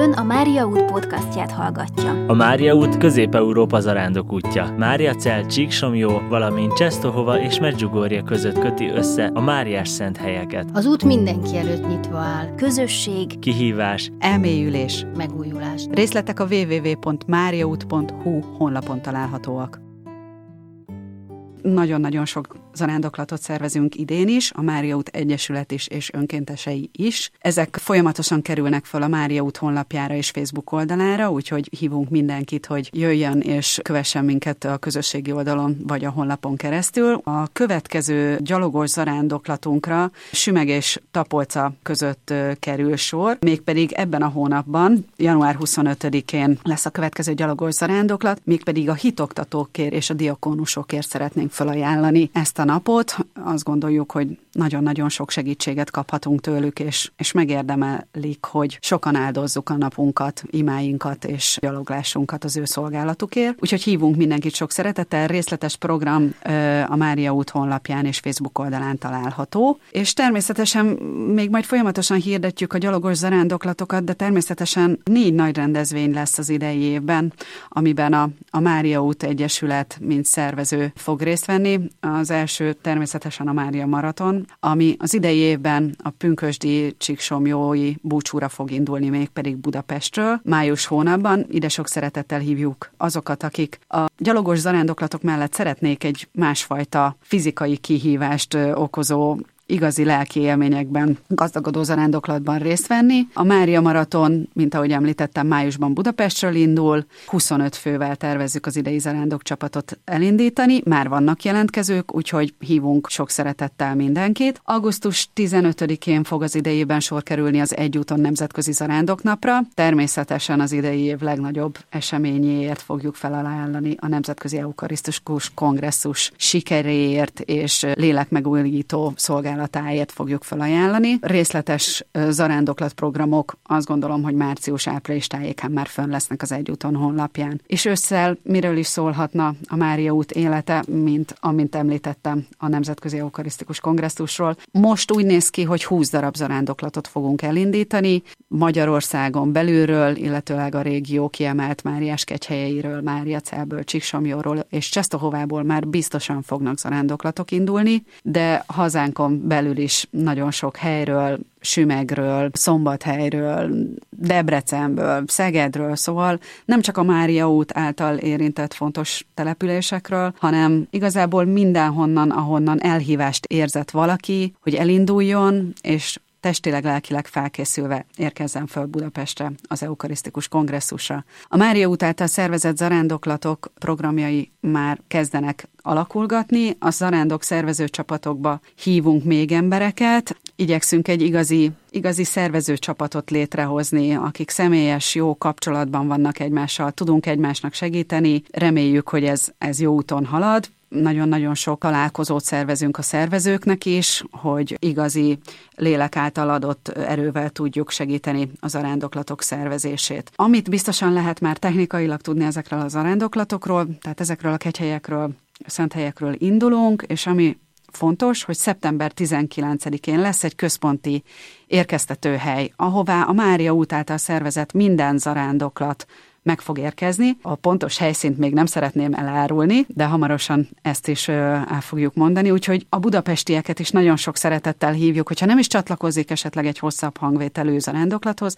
Ön a Mária út podcastját hallgatja. A Mária út Közép-Európa zarándok útja. Mária Cel, Csíksomjó, valamint Csesztohova és Medjugorje között köti össze a Máriás szent helyeket. Az út mindenki előtt nyitva áll. Közösség, Kihívás, elmélyülés, megújulás. Részletek a www.mariaút.hu honlapon találhatóak. Nagyon-nagyon sok zarándoklatot szervezünk idén is, a Mária út Egyesület is és önkéntesei is. Ezek folyamatosan kerülnek fel a Mária út honlapjára és Facebook oldalára, úgyhogy hívunk mindenkit, hogy jöjjön és kövessen minket a közösségi oldalon vagy a honlapon keresztül. A következő gyalogos zarándoklatunkra Sümeg és Tapolca között kerül sor, mégpedig ebben a hónapban, január 25-én lesz a következő gyalogos zarándoklat, mégpedig a hitoktatókért és a diakónusokért szeretnénk felajánlani ezt a napot. Azt gondoljuk, hogy nagyon-nagyon sok segítséget kaphatunk tőlük, és, és megérdemelik, hogy sokan áldozzuk a napunkat, imáinkat és gyaloglásunkat az ő szolgálatukért. Úgyhogy hívunk mindenkit sok szeretettel, részletes program a Mária út honlapján és Facebook oldalán található. És természetesen még majd folyamatosan hirdetjük a gyalogos zarándoklatokat, de természetesen négy nagy rendezvény lesz az idei évben, amiben a, a Mária út Egyesület, mint szervező fog részt venni. Az első természetesen a Mária Maraton, ami az idei évben a Pünkösdi Csíksomjói búcsúra fog indulni, mégpedig Budapestről. Május hónapban ide sok szeretettel hívjuk azokat, akik a gyalogos zarándoklatok mellett szeretnék egy másfajta fizikai kihívást okozó igazi lelki élményekben, gazdagodó zarándoklatban részt venni. A Mária Maraton, mint ahogy említettem, májusban Budapestről indul, 25 fővel tervezzük az idei zarándok csapatot elindítani, már vannak jelentkezők, úgyhogy hívunk sok szeretettel mindenkit. Augusztus 15-én fog az idejében sor kerülni az Egyúton Nemzetközi Zarándoknapra. Természetesen az idei év legnagyobb eseményéért fogjuk felajánlani a Nemzetközi Eukarisztikus Kongresszus sikeréért és lélekmegújító szolgálat szolgálatáért fogjuk felajánlani. Részletes zarándoklatprogramok azt gondolom, hogy március-április tájékán már fönn lesznek az Egyúton honlapján. És ősszel miről is szólhatna a Mária út élete, mint amint említettem a Nemzetközi Eukarisztikus Kongresszusról. Most úgy néz ki, hogy 20 darab zarándoklatot fogunk elindítani, Magyarországon belülről, illetőleg a régió kiemelt Máriás kegyhelyeiről, Mária Celből, Csíksomjóról és Csesztohovából már biztosan fognak zarándoklatok indulni, de hazánkon belül is nagyon sok helyről, Sümegről, Szombathelyről, Debrecenből, Szegedről, szóval nem csak a Mária út által érintett fontos településekről, hanem igazából mindenhonnan, ahonnan elhívást érzett valaki, hogy elinduljon, és testileg, lelkileg felkészülve érkezzen föl Budapestre az eukarisztikus kongresszusra. A Mária út által szervezett zarándoklatok programjai már kezdenek alakulgatni, a zarándok szervező csapatokba hívunk még embereket, igyekszünk egy igazi, igazi szervező csapatot létrehozni, akik személyes, jó kapcsolatban vannak egymással, tudunk egymásnak segíteni, reméljük, hogy ez, ez jó úton halad, nagyon-nagyon sok találkozót szervezünk a szervezőknek is, hogy igazi lélek által adott erővel tudjuk segíteni az arándoklatok szervezését. Amit biztosan lehet már technikailag tudni ezekről az arándoklatokról, tehát ezekről a kegyhelyekről, szent helyekről indulunk, és ami fontos, hogy szeptember 19-én lesz egy központi érkeztetőhely, ahová a Mária út által szervezett minden zarándoklat meg fog érkezni. A pontos helyszínt még nem szeretném elárulni, de hamarosan ezt is el fogjuk mondani, úgyhogy a budapestieket is nagyon sok szeretettel hívjuk, hogyha nem is csatlakozik esetleg egy hosszabb hangvételű zarándoklathoz,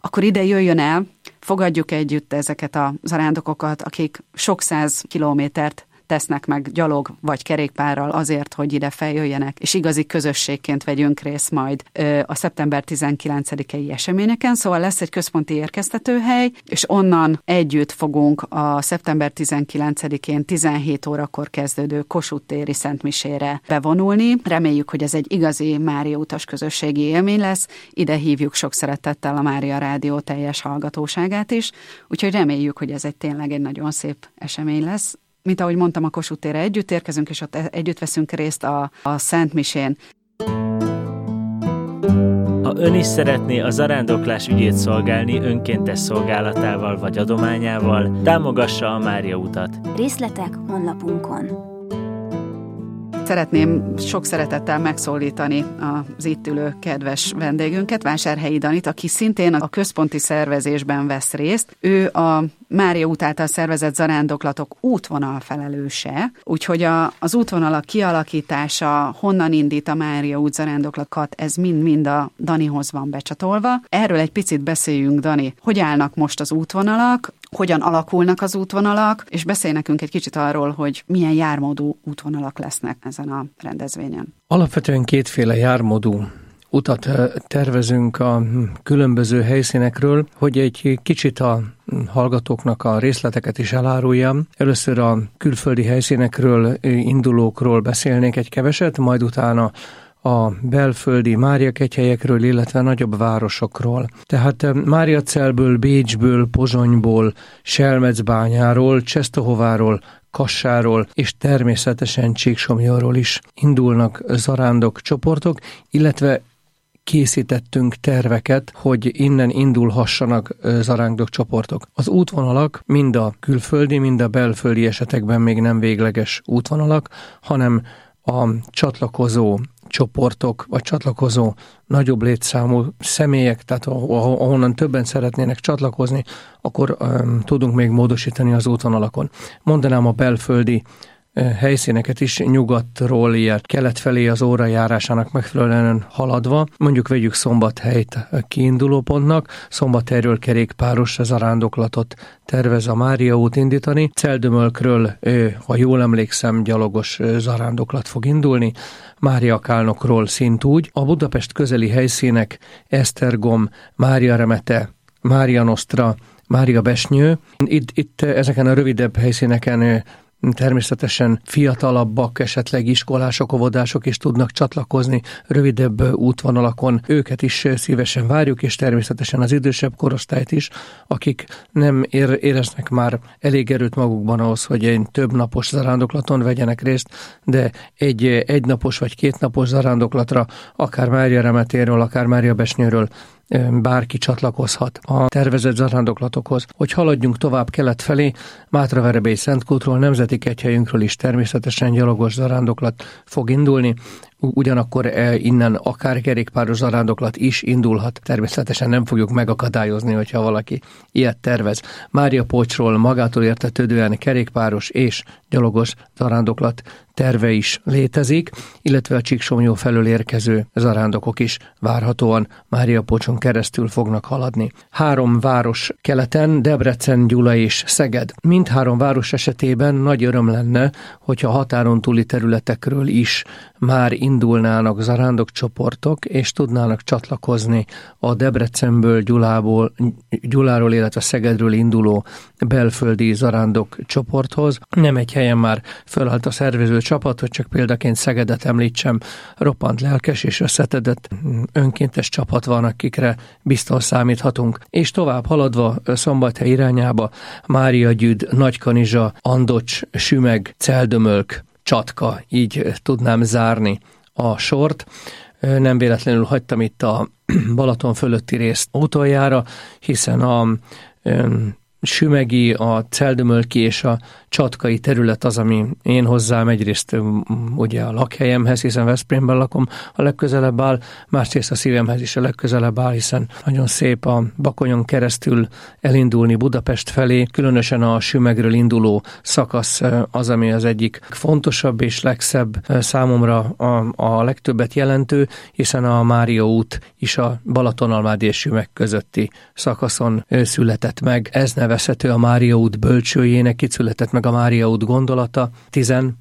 akkor ide jöjjön el, fogadjuk együtt ezeket a zarándokokat, akik sok száz kilométert tesznek meg gyalog vagy kerékpárral azért, hogy ide feljöjjenek, és igazi közösségként vegyünk részt majd a szeptember 19-i eseményeken, szóval lesz egy központi érkeztetőhely, és onnan együtt fogunk a szeptember 19-én 17 órakor kezdődő Kossuth téri Szentmisére bevonulni. Reméljük, hogy ez egy igazi Mária utas közösségi élmény lesz. Ide hívjuk sok szeretettel a Mária Rádió teljes hallgatóságát is, úgyhogy reméljük, hogy ez egy tényleg egy nagyon szép esemény lesz mint ahogy mondtam, a Kossuth térre együtt érkezünk, és ott együtt veszünk részt a, a Szent Misén. Ha ön is szeretné a zarándoklás ügyét szolgálni önkéntes szolgálatával vagy adományával, támogassa a Mária utat. Részletek honlapunkon. Szeretném sok szeretettel megszólítani az itt ülő kedves vendégünket, Vásárhelyi Danit, aki szintén a központi szervezésben vesz részt. Ő a Mária út által szervezett zarándoklatok útvonal felelőse, úgyhogy a, az útvonalak kialakítása, honnan indít a Mária út zarándoklakat, ez mind-mind a Danihoz van becsatolva. Erről egy picit beszéljünk, Dani. Hogy állnak most az útvonalak, hogyan alakulnak az útvonalak, és beszélj nekünk egy kicsit arról, hogy milyen jármódú útvonalak lesznek ezen a rendezvényen. Alapvetően kétféle jármódú utat tervezünk a különböző helyszínekről, hogy egy kicsit a hallgatóknak a részleteket is eláruljam. Először a külföldi helyszínekről, indulókról beszélnék egy keveset, majd utána a belföldi Máriakegyhelyekről, illetve nagyobb városokról. Tehát Máriacelből, Bécsből, Pozsonyból, Selmecbányáról, Csesztohováról, Kassáról és természetesen Csíksomjóról is indulnak zarándok csoportok, illetve készítettünk terveket, hogy innen indulhassanak zarándok csoportok. Az útvonalak mind a külföldi, mind a belföldi esetekben még nem végleges útvonalak, hanem a csatlakozó csoportok, vagy csatlakozó nagyobb létszámú személyek, tehát ahonnan többen szeretnének csatlakozni, akkor um, tudunk még módosítani az útvonalakon. Mondanám a belföldi helyszíneket is nyugatról ilyet kelet felé az óra járásának megfelelően haladva. Mondjuk vegyük Szombathelyt kiinduló pontnak, Szombathelyről kerékpáros zarándoklatot tervez a Mária út indítani. Celdömölkről, ha jól emlékszem, gyalogos zarándoklat fog indulni, Mária Kálnokról szintúgy. A Budapest közeli helyszínek Esztergom, Mária Remete, Mária Nostra, Mária Besnyő. Itt, itt ezeken a rövidebb helyszíneken Természetesen fiatalabbak, esetleg iskolások, óvodások is tudnak csatlakozni rövidebb útvonalakon. Őket is szívesen várjuk, és természetesen az idősebb korosztályt is, akik nem ér, éreznek már elég erőt magukban ahhoz, hogy egy több napos zarándoklaton vegyenek részt, de egy egynapos vagy kétnapos zarándoklatra, akár Mária Remetéről, akár Mária Besnyőről bárki csatlakozhat a tervezett zarándoklatokhoz. Hogy haladjunk tovább kelet felé, Mátraverebély Szentkútról, nemzeti kegyhelyünkről is természetesen gyalogos zarándoklat fog indulni, ugyanakkor e, innen akár kerékpáros zarándoklat is indulhat. Természetesen nem fogjuk megakadályozni, hogyha valaki ilyet tervez. Mária Pocsról magától értetődően kerékpáros és gyalogos zarándoklat terve is létezik, illetve a Csíksomjó felől érkező zarándokok is várhatóan Mária Pocson keresztül fognak haladni. Három város keleten, Debrecen, Gyula és Szeged. Mindhárom város esetében nagy öröm lenne, hogyha határon túli területekről is már indulnának zarándok csoportok, és tudnának csatlakozni a Debrecenből, Gyulából, Gyuláról, illetve Szegedről induló belföldi zarándok csoporthoz. Nem egy helyen már fölállt a szervező csapat, hogy csak példaként Szegedet említsem, roppant lelkes és összetedett önkéntes csapat van, akikre biztos számíthatunk. És tovább haladva Szombathely irányába Mária Gyüd, Nagykanizsa, Andocs, Sümeg, Celdömölk, Csatka, így tudnám zárni a sort. Nem véletlenül hagytam itt a Balaton fölötti részt utoljára, hiszen a Sümegi, a Celdömölki és a csatkai terület az, ami én hozzám egyrészt ugye a lakhelyemhez, hiszen Veszprémben lakom, a legközelebb áll, másrészt a szívemhez is a legközelebb áll, hiszen nagyon szép a Bakonyon keresztül elindulni Budapest felé, különösen a Sümegről induló szakasz az, ami az egyik fontosabb és legszebb számomra a, a legtöbbet jelentő, hiszen a Mária út is a Balatonalmádi és Sümeg közötti szakaszon született meg. Ez nevezhető a Mária út bölcsőjének, itt született meg a Mária út gondolata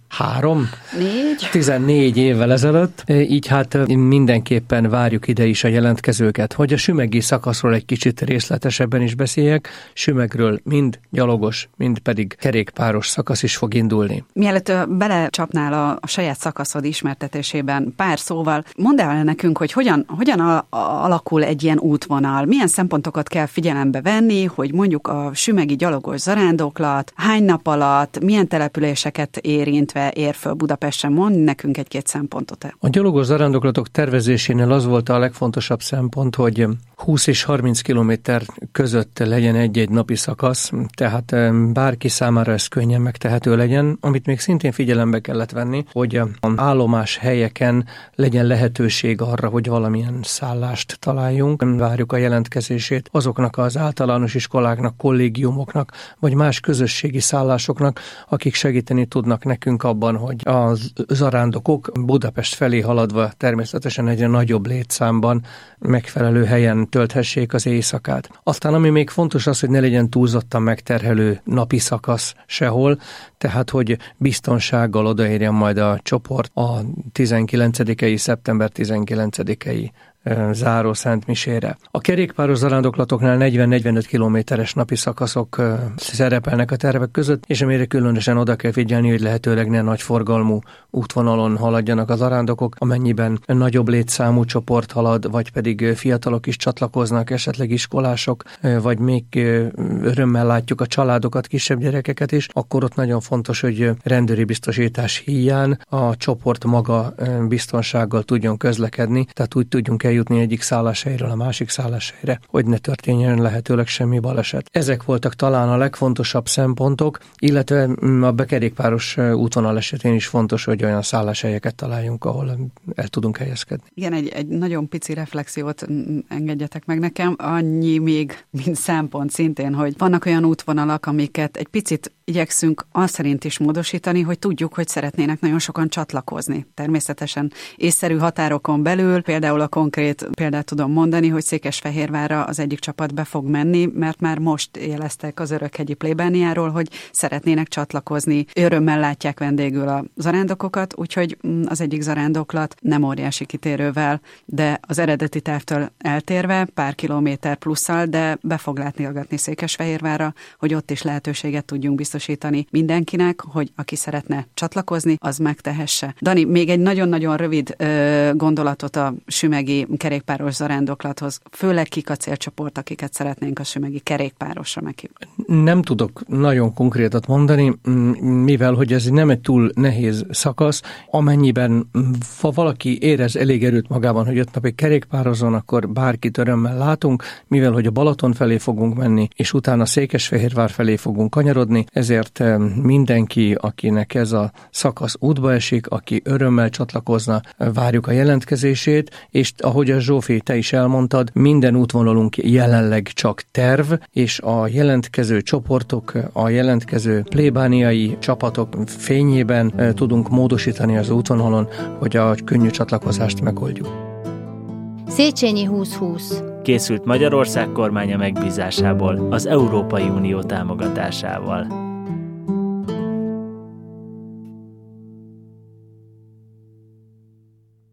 13, Négy. 14 évvel ezelőtt, így hát mindenképpen várjuk ide is a jelentkezőket, hogy a sümegi szakaszról egy kicsit részletesebben is beszéljek, sümegről mind gyalogos, mind pedig kerékpáros szakasz is fog indulni. Mielőtt belecsapnál a, a saját szakaszod ismertetésében pár szóval, mondd el nekünk, hogy hogyan, hogyan a, a, alakul egy ilyen útvonal, milyen szempontokat kell figyelembe venni, hogy mondjuk a sümegi gyalogos zarándoklat hány nap alatt alatt, milyen településeket érintve ér föl Budapesten? Mond nekünk egy-két szempontot. A gyalogos zarándoklatok tervezésénél az volt a legfontosabb szempont, hogy 20 és 30 kilométer között legyen egy-egy napi szakasz, tehát bárki számára ez könnyen megtehető legyen. Amit még szintén figyelembe kellett venni, hogy a állomás helyeken legyen lehetőség arra, hogy valamilyen szállást találjunk. Várjuk a jelentkezését azoknak az általános iskoláknak, kollégiumoknak, vagy más közösségi szállásoknak, akik segíteni tudnak nekünk abban, hogy a zarándokok Budapest felé haladva természetesen egyre nagyobb létszámban megfelelő helyen tölthessék az éjszakát. Aztán ami még fontos az, hogy ne legyen túlzottan megterhelő napi szakasz sehol, tehát hogy biztonsággal odaérjen majd a csoport a 19 szeptember 19-i záró Szent Misére. A kerékpáros zarándoklatoknál 40-45 kilométeres napi szakaszok szerepelnek a tervek között, és amire különösen oda kell figyelni, hogy lehetőleg ne nagy forgalmú útvonalon haladjanak a zarándokok, amennyiben nagyobb létszámú csoport halad, vagy pedig fiatalok is csatlakoznak, esetleg iskolások, vagy még örömmel látjuk a családokat, kisebb gyerekeket is, akkor ott nagyon fontos, hogy rendőri biztosítás híján a csoport maga biztonsággal tudjon közlekedni, tehát úgy tudjunk eljutni egyik szálláshelyről a másik szálláshelyre, hogy ne történjen lehetőleg semmi baleset. Ezek voltak talán a legfontosabb szempontok, illetve mm, a bekerékpáros útvonal esetén is fontos, hogy olyan szálláshelyeket találjunk, ahol el tudunk helyezkedni. Igen, egy, egy nagyon pici reflexiót engedjetek meg nekem, annyi még, mint szempont szintén, hogy vannak olyan útvonalak, amiket egy picit igyekszünk azt szerint is módosítani, hogy tudjuk, hogy szeretnének nagyon sokan csatlakozni. Természetesen észszerű határokon belül, például a konkrét példát tudom mondani, hogy Székesfehérvárra az egyik csapat be fog menni, mert már most jeleztek az Örökhegyi plébániáról, hogy szeretnének csatlakozni. Örömmel látják vendégül a zarándokokat, úgyhogy az egyik zarándoklat nem óriási kitérővel, de az eredeti tervtől eltérve, pár kilométer plusszal, de be fog látni Székesfehérvárra, hogy ott is lehetőséget tudjunk biztosítani mindenkinek, hogy aki szeretne csatlakozni, az megtehesse. Dani, még egy nagyon-nagyon rövid ö, gondolatot a sümegi kerékpáros zarándoklathoz. Főleg kik a célcsoport, akiket szeretnénk a sümegi kerékpárosra meghívni? Nem tudok nagyon konkrétat mondani, mivel hogy ez nem egy túl nehéz szakasz. Amennyiben ha valaki érez elég erőt magában, hogy öt napig kerékpározon, akkor bárkit örömmel látunk, mivel hogy a Balaton felé fogunk menni, és utána Székesfehérvár felé fogunk kanyarodni, ez ezért mindenki, akinek ez a szakasz útba esik, aki örömmel csatlakozna, várjuk a jelentkezését, és ahogy a Zsófi, te is elmondtad, minden útvonalunk jelenleg csak terv, és a jelentkező csoportok, a jelentkező plébániai csapatok fényében tudunk módosítani az útvonalon, hogy a könnyű csatlakozást megoldjuk. Széchenyi 2020 Készült Magyarország kormánya megbízásából az Európai Unió támogatásával.